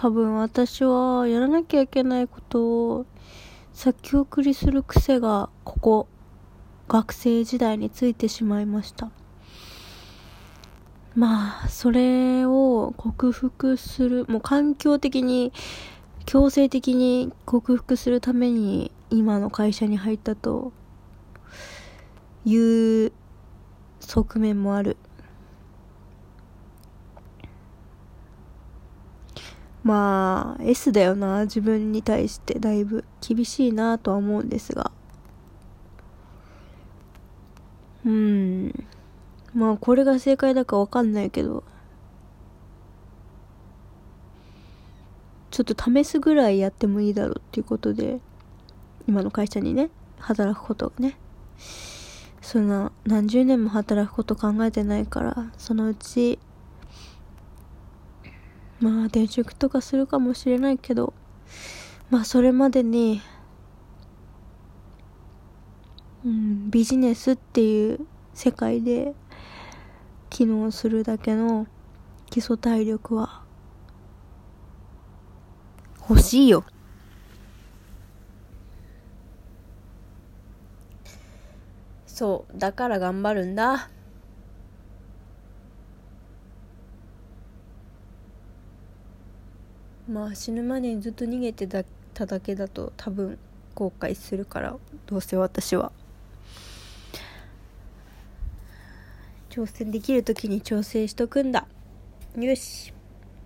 多分私はやらなきゃいけないことを先送りする癖がここ学生時代についてしまいました。まあそれを克服するもう環境的に強制的に克服するために今の会社に入ったという側面もある。まあ S だよな自分に対してだいぶ厳しいなとは思うんですが。うん。まあこれが正解だかわかんないけど。ちょっと試すぐらいやってもいいだろうっていうことで今の会社にね働くことね。そんな何十年も働くこと考えてないからそのうちまあ転職とかするかもしれないけどまあそれまでにうんビジネスっていう世界で機能するだけの基礎体力は欲しいよ。そうだから頑張るんだ。まあ死ぬまでにずっと逃げてただけだと多分後悔するからどうせ私は。挑戦できる時に挑戦しとくんだ。よし。